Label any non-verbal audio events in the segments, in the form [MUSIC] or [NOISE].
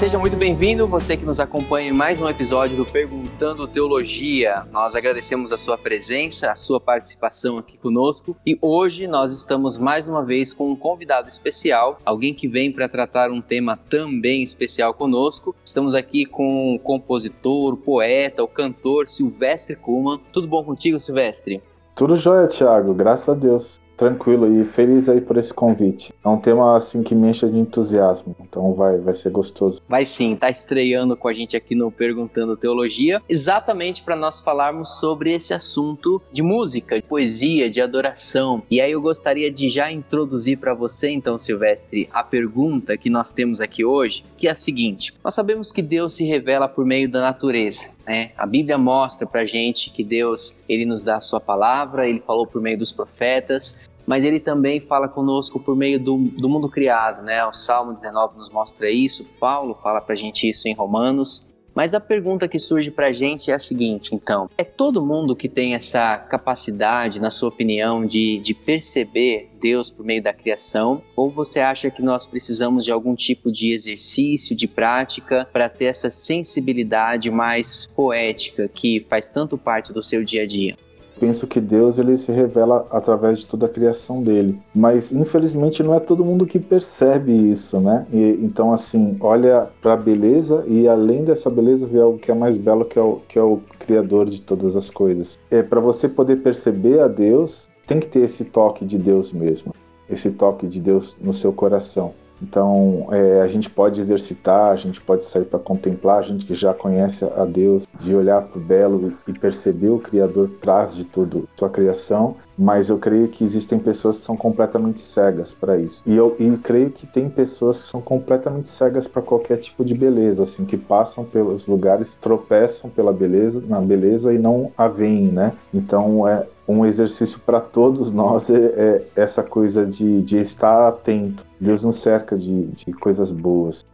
Seja muito bem-vindo, você que nos acompanha em mais um episódio do Perguntando Teologia. Nós agradecemos a sua presença, a sua participação aqui conosco e hoje nós estamos mais uma vez com um convidado especial, alguém que vem para tratar um tema também especial conosco. Estamos aqui com o compositor, o poeta, o cantor Silvestre Kuhlmann. Tudo bom contigo, Silvestre? Tudo jóia, Thiago, graças a Deus tranquilo e feliz aí por esse convite. É um tema assim que me enche de entusiasmo, então vai, vai ser gostoso. Vai sim, tá estreando com a gente aqui no Perguntando Teologia, exatamente para nós falarmos sobre esse assunto de música, de poesia, de adoração. E aí eu gostaria de já introduzir para você então, Silvestre, a pergunta que nós temos aqui hoje, que é a seguinte: nós sabemos que Deus se revela por meio da natureza. Né? A Bíblia mostra para gente que Deus ele nos dá a sua palavra, ele falou por meio dos profetas, mas ele também fala conosco por meio do, do mundo criado, né? O Salmo 19 nos mostra isso, Paulo fala pra gente isso em Romanos. Mas a pergunta que surge pra gente é a seguinte, então: é todo mundo que tem essa capacidade, na sua opinião, de, de perceber Deus por meio da criação? Ou você acha que nós precisamos de algum tipo de exercício, de prática, para ter essa sensibilidade mais poética que faz tanto parte do seu dia a dia? Penso que Deus ele se revela através de toda a criação dele. Mas infelizmente não é todo mundo que percebe isso, né? E, então assim, olha para a beleza e além dessa beleza vê algo que é mais belo que é o, que é o criador de todas as coisas. É para você poder perceber a Deus, tem que ter esse toque de Deus mesmo, esse toque de Deus no seu coração. Então, é, a gente pode exercitar, a gente pode sair para contemplar, a gente que já conhece a Deus, de olhar para o belo e perceber o Criador traz de tudo sua criação, mas eu creio que existem pessoas que são completamente cegas para isso. E eu e creio que tem pessoas que são completamente cegas para qualquer tipo de beleza, assim, que passam pelos lugares, tropeçam pela beleza, na beleza e não a veem, né? Então, é, um exercício para todos nós é, é, essa coisa de, de estar atento. Deus nos cerca de, de coisas boas.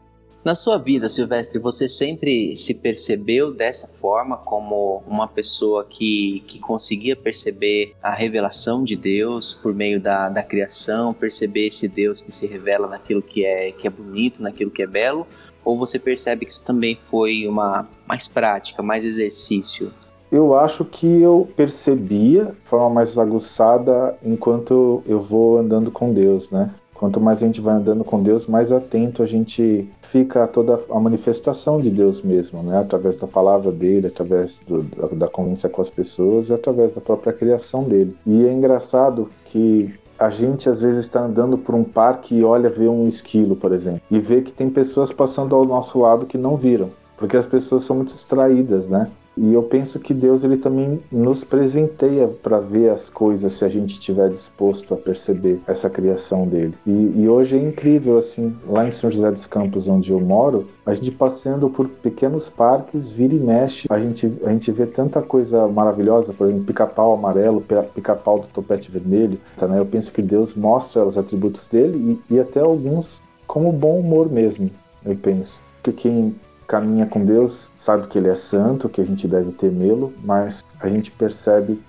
Na sua vida, Silvestre, você sempre se percebeu dessa forma, como uma pessoa que, que conseguia perceber a revelação de Deus por meio da, da criação, perceber esse Deus que se revela naquilo que é, que é bonito, naquilo que é belo? Ou você percebe que isso também foi uma mais prática, mais exercício? Eu acho que eu percebia de forma mais aguçada enquanto eu vou andando com Deus, né? Quanto mais a gente vai andando com Deus, mais atento a gente fica a toda a manifestação de Deus mesmo, né? Através da palavra dele, através do, da, da convivência com as pessoas e através da própria criação dele. E é engraçado que a gente às vezes está andando por um parque e olha ver um esquilo, por exemplo, e vê que tem pessoas passando ao nosso lado que não viram, porque as pessoas são muito distraídas, né? E eu penso que Deus ele também nos presenteia para ver as coisas se a gente estiver disposto a perceber essa criação dele. E, e, hoje é incrível assim, lá em São José dos Campos, onde eu moro, a gente passando por pequenos parques, vira e mexe, a gente a gente vê tanta coisa maravilhosa, por exemplo, pica-pau amarelo, pica-pau do topete vermelho. Tá, né? Eu penso que Deus mostra os atributos dele e, e até alguns como bom humor mesmo. Eu penso que quem caminha com Deus, sabe que Ele é santo, que a gente deve temê-lo, mas a gente percebe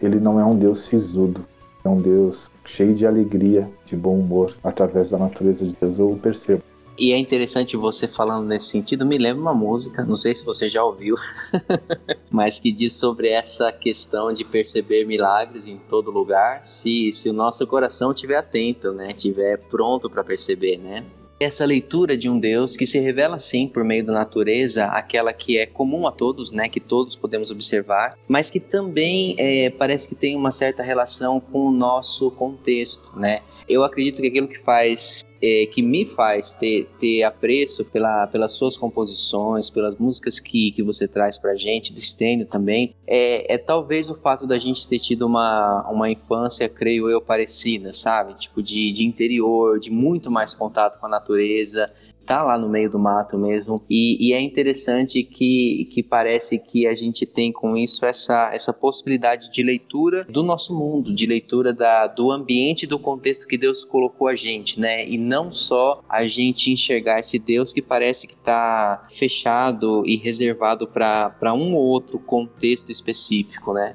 Ele não é um Deus sisudo, é um Deus cheio de alegria, de bom humor, através da natureza de Deus, eu percebo. E é interessante você falando nesse sentido, me lembra uma música, não sei se você já ouviu, [LAUGHS] mas que diz sobre essa questão de perceber milagres em todo lugar, se, se o nosso coração estiver atento, né, estiver pronto para perceber, né? Essa leitura de um Deus que se revela sim por meio da natureza, aquela que é comum a todos, né, que todos podemos observar, mas que também é, parece que tem uma certa relação com o nosso contexto, né? Eu acredito que aquilo que faz é, que me faz ter, ter apreço pela, pelas suas composições, pelas músicas que, que você traz pra gente, do Stênio também, é, é talvez o fato da gente ter tido uma, uma infância, creio eu, parecida, sabe? Tipo, de, de interior, de muito mais contato com a natureza, tá lá no meio do mato mesmo. E, e, é interessante que, que parece que a gente tem com isso essa, essa possibilidade de leitura do nosso mundo, de leitura da, do ambiente, do contexto que Deus colocou a gente, né? E não só a gente enxergar esse Deus que parece que está fechado e reservado para um ou outro contexto específico, né?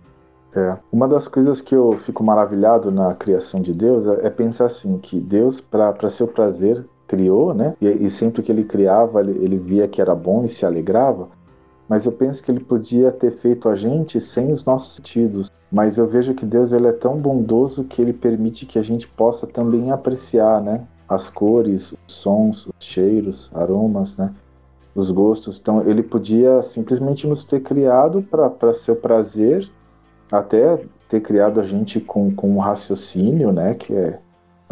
É. Uma das coisas que eu fico maravilhado na criação de Deus é, é pensar assim, que Deus, para seu prazer, criou, né? E, e sempre que ele criava, ele, ele via que era bom e se alegrava. Mas eu penso que ele podia ter feito a gente sem os nossos sentidos. Mas eu vejo que Deus ele é tão bondoso que ele permite que a gente possa também apreciar, né? As cores, os sons, os cheiros, aromas, né? Os gostos. Então ele podia simplesmente nos ter criado para seu prazer, até ter criado a gente com, com um raciocínio, né? Que é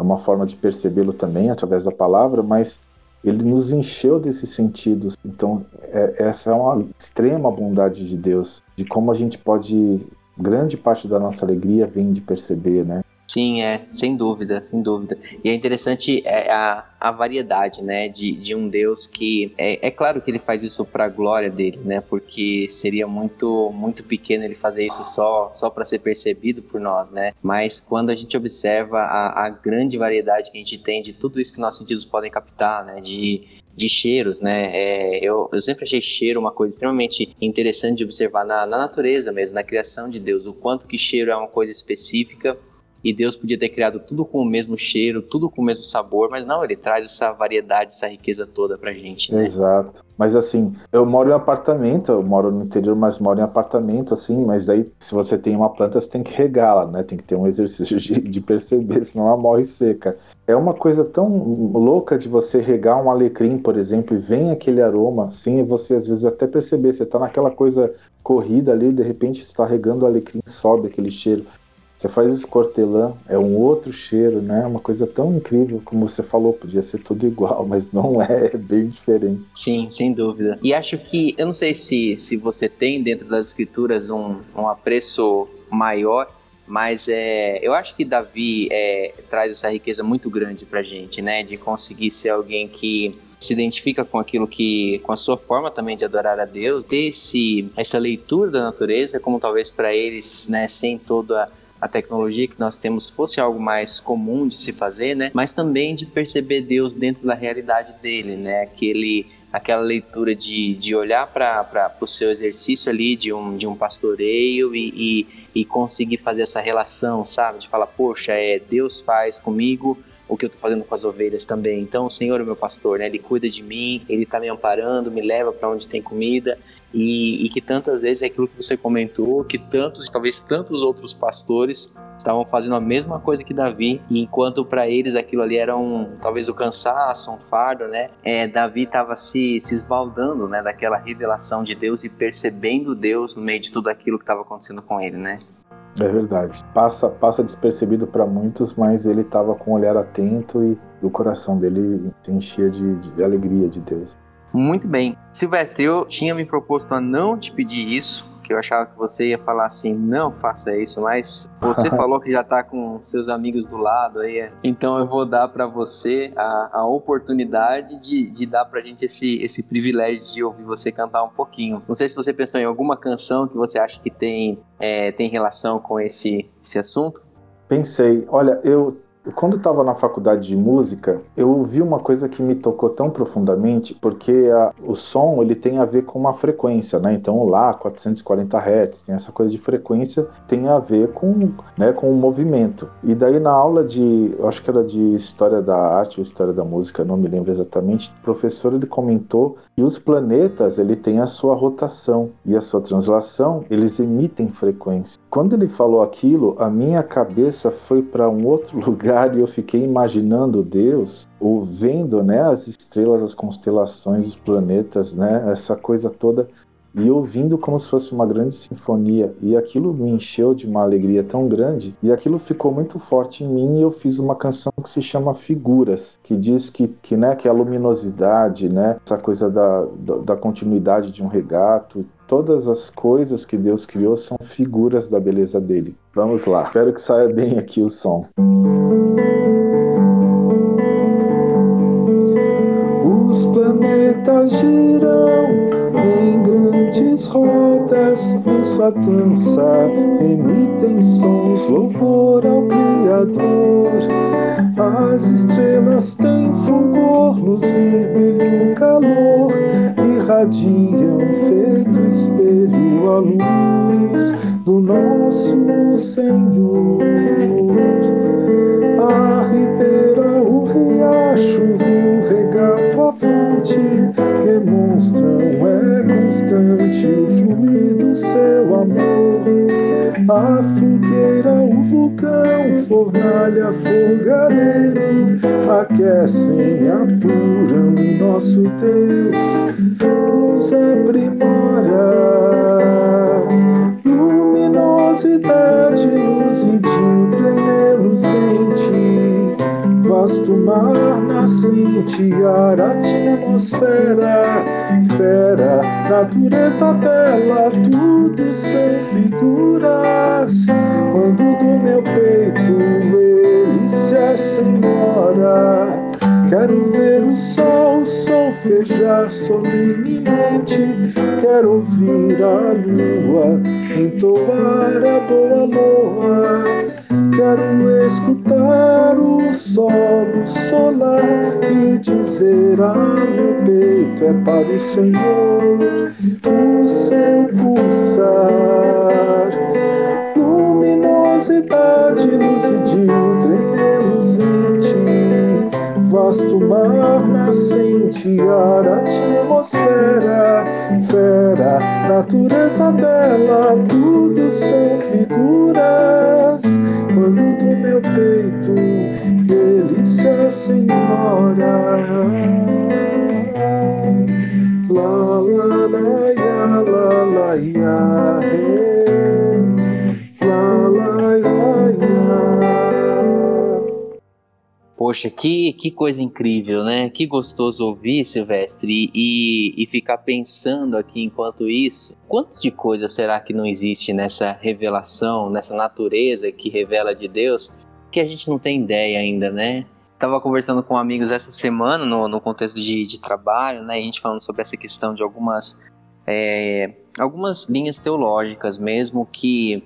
uma forma de percebê-lo também através da palavra, mas ele nos encheu desses sentidos. Então, é, essa é uma extrema bondade de Deus, de como a gente pode. Grande parte da nossa alegria vem de perceber, né? Sim, é, sem dúvida, sem dúvida. E é interessante é, a, a variedade, né, de, de um Deus que é, é claro que ele faz isso para a glória dele, né, porque seria muito muito pequeno ele fazer isso só só para ser percebido por nós, né. Mas quando a gente observa a, a grande variedade que a gente tem de tudo isso que nossos sentidos podem captar, né, de de cheiros, né? É, eu, eu sempre achei cheiro uma coisa extremamente interessante de observar na, na natureza mesmo, na criação de Deus, o quanto que cheiro é uma coisa específica e Deus podia ter criado tudo com o mesmo cheiro, tudo com o mesmo sabor, mas não, ele traz essa variedade, essa riqueza toda pra gente, né? Exato. Mas assim, eu moro em apartamento, eu moro no interior, mas moro em apartamento, assim, mas daí se você tem uma planta, você tem que regá-la, né? Tem que ter um exercício [LAUGHS] de, de perceber, senão ela morre seca. É uma coisa tão louca de você regar um alecrim, por exemplo, e vem aquele aroma, assim, e você às vezes até perceber, você tá naquela coisa corrida ali, de repente está regando o alecrim, sobe aquele cheiro. Você faz esse cortelã, é um outro cheiro, né? Uma coisa tão incrível, como você falou, podia ser tudo igual, mas não é, é bem diferente. Sim, sem dúvida. E acho que, eu não sei se, se você tem dentro das escrituras um, um apreço maior, mas é, eu acho que Davi é, traz essa riqueza muito grande pra gente, né? De conseguir ser alguém que se identifica com aquilo que, com a sua forma também de adorar a Deus, ter esse, essa leitura da natureza, como talvez para eles, né, sem toda a tecnologia que nós temos fosse algo mais comum de se fazer, né? Mas também de perceber Deus dentro da realidade dele, né? Aquele aquela leitura de, de olhar para o seu exercício ali de um, de um pastoreio e, e, e, conseguir fazer essa relação, sabe? De falar, poxa, é, Deus faz comigo o que eu estou fazendo com as ovelhas também. Então, o Senhor é meu pastor, né? Ele cuida de mim, ele está me amparando, me leva para onde tem comida. E, e, que tantas vezes é aquilo que você comentou, que tantos, talvez tantos outros pastores estavam fazendo a mesma coisa que Davi, e enquanto para eles aquilo ali era um, talvez o cansaço, um fardo, né? É, Davi estava se, se esbaldando, né, daquela revelação de Deus e percebendo Deus no meio de tudo aquilo que estava acontecendo com ele, né? É verdade. Passa, passa despercebido para muitos, mas ele estava com o olhar atento e o coração dele se enchia de, de alegria de Deus. Muito bem. Silvestre, eu tinha me proposto a não te pedir isso, que eu achava que você ia falar assim, não faça isso, mas você [LAUGHS] falou que já está com seus amigos do lado aí, então eu vou dar para você a, a oportunidade de, de dar pra gente esse, esse privilégio de ouvir você cantar um pouquinho. Não sei se você pensou em alguma canção que você acha que tem, é, tem relação com esse, esse assunto. Pensei, olha, eu quando estava na faculdade de música, eu ouvi uma coisa que me tocou tão profundamente, porque a, o som ele tem a ver com uma frequência, né? Então lá 440 Hz, tem essa coisa de frequência, tem a ver com, né, com o movimento. E daí na aula de, acho que era de história da arte ou história da música, não me lembro exatamente, o professor ele comentou que os planetas ele tem a sua rotação e a sua translação, eles emitem frequência. Quando ele falou aquilo, a minha cabeça foi para um outro [LAUGHS] lugar e eu fiquei imaginando Deus, ou vendo né, as estrelas, as constelações, os planetas, né, essa coisa toda, e ouvindo como se fosse uma grande sinfonia. E aquilo me encheu de uma alegria tão grande, e aquilo ficou muito forte em mim. E eu fiz uma canção que se chama Figuras, que diz que, que, né, que a luminosidade, né, essa coisa da, da, da continuidade de um regato, todas as coisas que Deus criou são figuras da beleza dele. Vamos lá, espero que saia bem aqui o som. Os sua dança emitem sons, louvor ao Criador. As estrelas têm fulgor, luz e brilho, calor, irradiam, feito espelho a luz do nosso Senhor. A ribeira, A fogueira, o vulcão, fornalha, fogareiro aquecem, apuram e nosso Deus nos aprimora. Vasto mar nascente, ar, atmosfera, fera, natureza dela, tudo são figuras. Quando do meu peito ele se senhora. Quero ver o sol solfejar solenemente. Quero ouvir a lua entoar a boa loa. Quero escutar o solo solar e dizer: Ah, meu peito é para o Senhor, o seu pulsar. Luminosidade, vasto mar nascente, ar, atmosfera, fera, natureza dela, tudo são figuras. Quando do meu peito ele se senhora. La la la ya la la ya. La Poxa, que, que coisa incrível, né? Que gostoso ouvir, Silvestre, e, e ficar pensando aqui enquanto isso. Quanto de coisa será que não existe nessa revelação, nessa natureza que revela de Deus, que a gente não tem ideia ainda, né? Tava conversando com amigos essa semana no, no contexto de, de trabalho, né? A gente falando sobre essa questão de algumas, é, algumas linhas teológicas mesmo que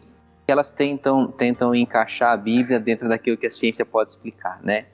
elas tentam, tentam encaixar a Bíblia dentro daquilo que a ciência pode explicar, né?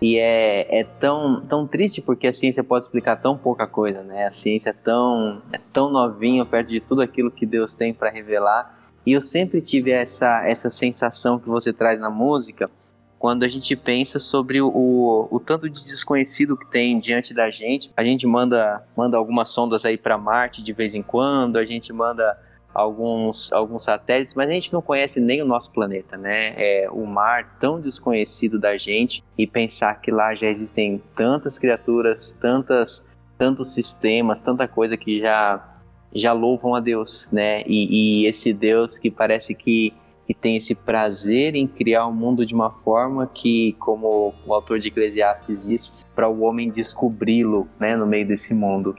E é, é tão, tão triste porque a ciência pode explicar tão pouca coisa, né? A ciência é tão, é tão novinha perto de tudo aquilo que Deus tem para revelar. E eu sempre tive essa, essa sensação que você traz na música quando a gente pensa sobre o, o, o tanto de desconhecido que tem diante da gente. A gente manda, manda algumas sondas aí para Marte de vez em quando, a gente manda alguns, alguns satélites, mas a gente não conhece nem o nosso planeta, né? É o mar tão desconhecido da gente e pensar que lá já existem tantas criaturas, tantas, tantos sistemas, tanta coisa que já já louvam a Deus, né? E, e esse Deus que parece que, que tem esse prazer em criar o mundo de uma forma que, como o autor de Eclesiastes diz, para o homem descobri-lo, né, no meio desse mundo.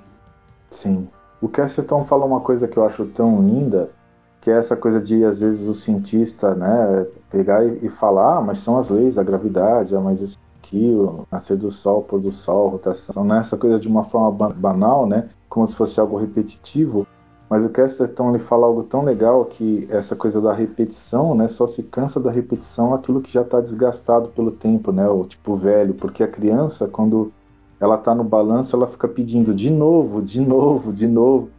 Sim. O Chesterton fala uma coisa que eu acho tão linda, que é essa coisa de, às vezes, o cientista, né, pegar e, e falar, ah, mas são as leis da gravidade, ah, mas isso aqui, o nascer do sol, pôr do sol, rotação, né, essa coisa de uma forma banal, né, como se fosse algo repetitivo, mas o Chesterton ele fala algo tão legal que essa coisa da repetição, né, só se cansa da repetição aquilo que já está desgastado pelo tempo, né, o tipo velho, porque a criança quando ela está no balanço, ela fica pedindo de novo, de novo, de novo.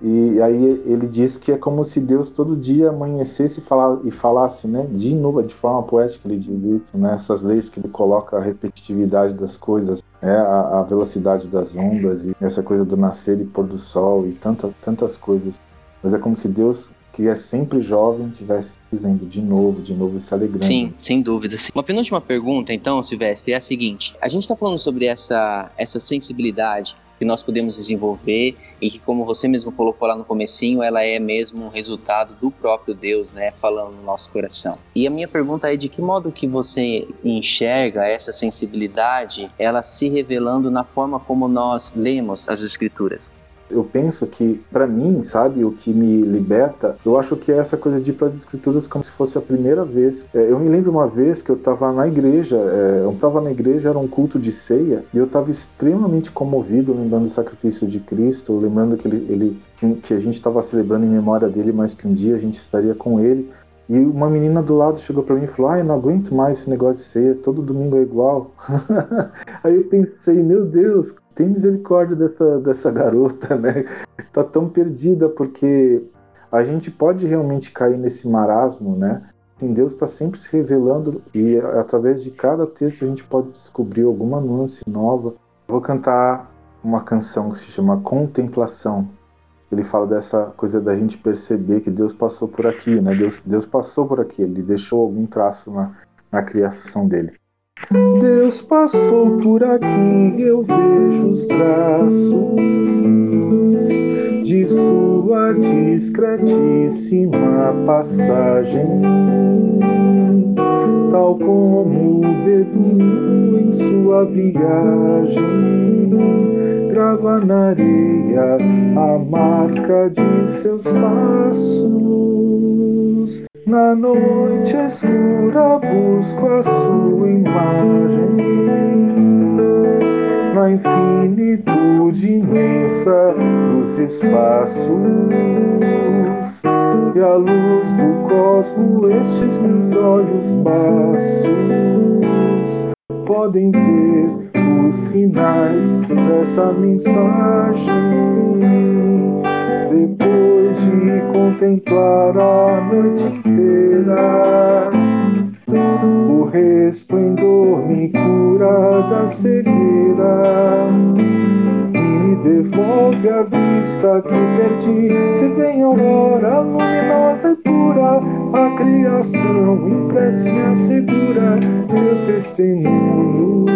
E aí ele diz que é como se Deus todo dia amanhecesse e, falasse, né, de novo, de forma poética ele diz isso, né, essas leis que ele coloca a repetitividade das coisas, é a, a, velocidade das ondas e essa coisa do nascer e pôr do sol e tanta, tantas coisas. Mas é como se Deus que é sempre jovem estivesse dizendo de novo, de novo e se alegrando. Sim, sem dúvida. Sim. Uma penúltima pergunta, então, Silvestre, é a seguinte: a gente está falando sobre essa, essa sensibilidade que nós podemos desenvolver e que, como você mesmo colocou lá no comecinho, ela é mesmo um resultado do próprio Deus, né, falando no nosso coração. E a minha pergunta é de que modo que você enxerga essa sensibilidade, ela se revelando na forma como nós lemos as Escrituras? Eu penso que, para mim, sabe, o que me liberta, eu acho que é essa coisa de ir para as escrituras como se fosse a primeira vez. É, eu me lembro uma vez que eu estava na igreja, é, eu estava na igreja, era um culto de ceia, e eu estava extremamente comovido, lembrando do sacrifício de Cristo, lembrando que ele, ele que a gente estava celebrando em memória dele, mas que um dia a gente estaria com ele. E uma menina do lado chegou para mim e falou: Ah, eu não aguento mais esse negócio de ceia, todo domingo é igual. [LAUGHS] Aí eu pensei: Meu Deus, tem misericórdia dessa, dessa garota, né? Tá tão perdida, porque a gente pode realmente cair nesse marasmo, né? Assim, Deus está sempre se revelando e através de cada texto a gente pode descobrir alguma nuance nova. Vou cantar uma canção que se chama Contemplação. Ele fala dessa coisa da gente perceber que Deus passou por aqui, né? Deus, Deus passou por aqui, ele deixou algum traço na, na criação dele. Deus passou por aqui, eu vejo os traços de sua discretíssima passagem, tal como o beduíno em sua viagem grava na areia a marca de seus passos. Na noite escura busco a sua imagem na infinitude imensa dos espaços. E a luz do cosmo estes meus olhos baços podem ver os sinais dessa mensagem depois de contemplar a noite inteira o resplendor da cegueira e me devolve a vista que perdi. Se vem aurora luminosa e pura, a criação impressa me assegura seu testemunho.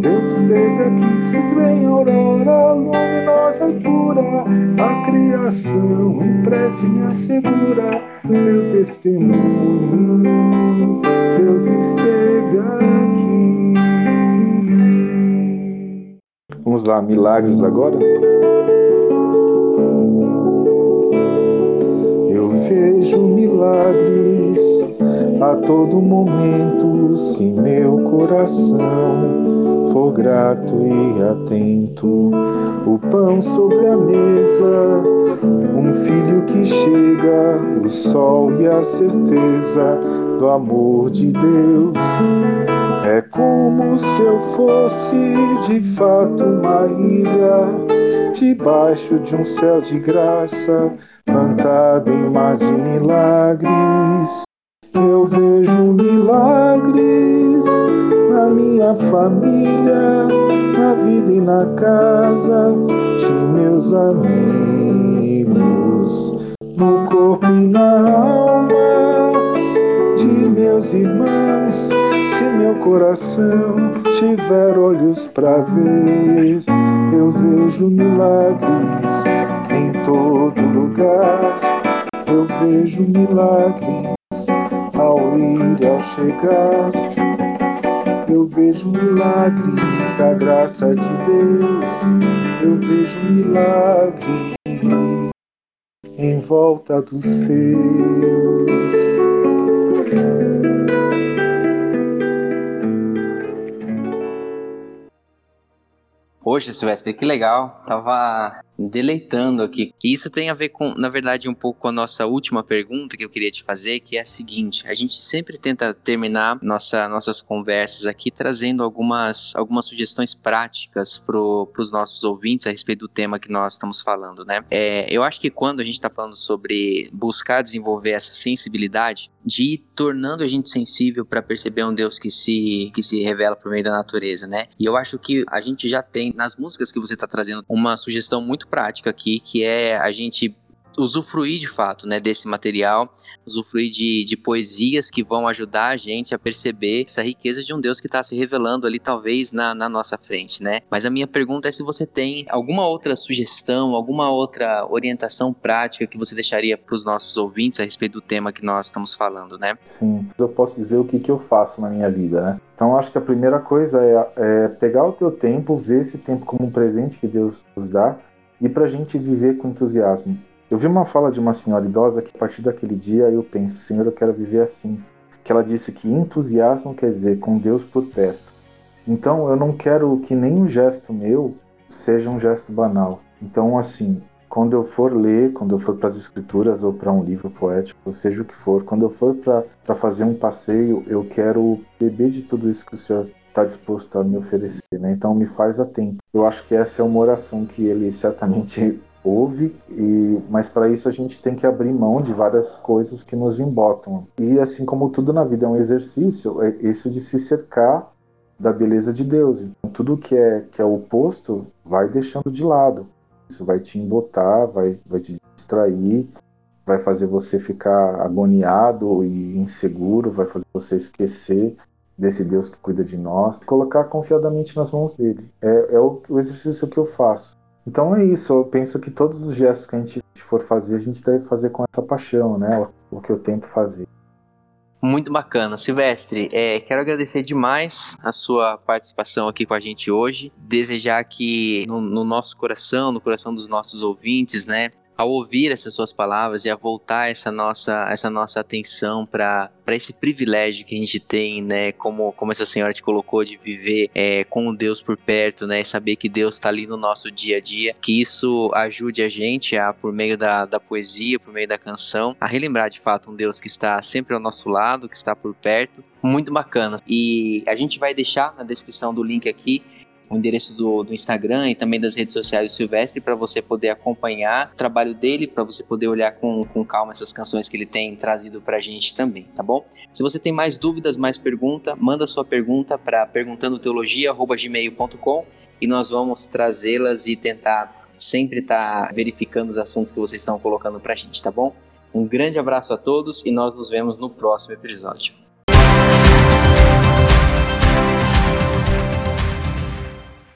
Deus esteve aqui, se vem aurora luminosa e pura, a criação impressa me assegura seu testemunho. Deus esteve aqui. Vamos lá, milagres agora? Eu vejo milagres a todo momento, se meu coração for grato e atento. O pão sobre a mesa, um filho que chega, o sol e a certeza do amor de Deus. É como se eu fosse de fato uma ilha, debaixo de um céu de graça, plantada em mar de milagres. Eu vejo milagres na minha família, na vida e na casa de meus amigos, no corpo e na alma de meus irmãos. Se meu coração tiver olhos para ver, eu vejo milagres em todo lugar. Eu vejo milagres ao ir e ao chegar. Eu vejo milagres da graça de Deus. Eu vejo milagres em volta dos seus. Poxa, Silvestre, que legal. Tava deleitando aqui. E isso tem a ver com, na verdade, um pouco com a nossa última pergunta que eu queria te fazer, que é a seguinte: a gente sempre tenta terminar nossa, nossas conversas aqui trazendo algumas, algumas sugestões práticas para os nossos ouvintes a respeito do tema que nós estamos falando, né? É, eu acho que quando a gente está falando sobre buscar desenvolver essa sensibilidade, de tornando a gente sensível para perceber um Deus que se, que se revela por meio da natureza, né? E eu acho que a gente já tem nas músicas que você está trazendo uma sugestão muito prática aqui, que é a gente usufruir de fato, né, desse material, usufruir de, de poesias que vão ajudar a gente a perceber essa riqueza de um Deus que está se revelando ali, talvez, na, na nossa frente, né? Mas a minha pergunta é se você tem alguma outra sugestão, alguma outra orientação prática que você deixaria para os nossos ouvintes a respeito do tema que nós estamos falando, né? Sim, eu posso dizer o que, que eu faço na minha vida, né? Então, acho que a primeira coisa é, é pegar o teu tempo, ver esse tempo como um presente que Deus nos dá e para a gente viver com entusiasmo. Eu vi uma fala de uma senhora idosa que a partir daquele dia eu penso, Senhor, eu quero viver assim. Que ela disse que entusiasmo quer dizer com Deus por perto. Então eu não quero que nenhum gesto meu seja um gesto banal. Então, assim, quando eu for ler, quando eu for para as escrituras ou para um livro poético, seja o que for, quando eu for para fazer um passeio, eu quero beber de tudo isso que o Senhor está disposto a me oferecer, né? Então me faz atento. Eu acho que essa é uma oração que ele certamente ouve, e, mas para isso a gente tem que abrir mão de várias coisas que nos embotam. E assim como tudo na vida é um exercício, é isso de se cercar da beleza de Deus. Então, tudo que é que é oposto vai deixando de lado. Isso vai te embotar, vai, vai te distrair, vai fazer você ficar agoniado e inseguro, vai fazer você esquecer desse Deus que cuida de nós, colocar confiadamente nas mãos dele. É, é o, o exercício que eu faço. Então é isso, eu penso que todos os gestos que a gente for fazer, a gente deve fazer com essa paixão, né? O que eu tento fazer. Muito bacana. Silvestre, é, quero agradecer demais a sua participação aqui com a gente hoje. Desejar que no, no nosso coração, no coração dos nossos ouvintes, né, ao ouvir essas suas palavras e a voltar essa nossa, essa nossa atenção para esse privilégio que a gente tem, né? Como, como essa senhora te colocou, de viver é, com Deus por perto, né? Saber que Deus está ali no nosso dia a dia. Que isso ajude a gente, a, por meio da, da poesia, por meio da canção, a relembrar de fato um Deus que está sempre ao nosso lado, que está por perto. Muito bacana. E a gente vai deixar na descrição do link aqui o endereço do, do Instagram e também das redes sociais do Silvestre para você poder acompanhar o trabalho dele, para você poder olhar com, com calma essas canções que ele tem trazido para a gente também, tá bom? Se você tem mais dúvidas, mais pergunta, manda sua pergunta para perguntandoteologia.gmail.com e nós vamos trazê-las e tentar sempre estar tá verificando os assuntos que vocês estão colocando para a gente, tá bom? Um grande abraço a todos e nós nos vemos no próximo episódio.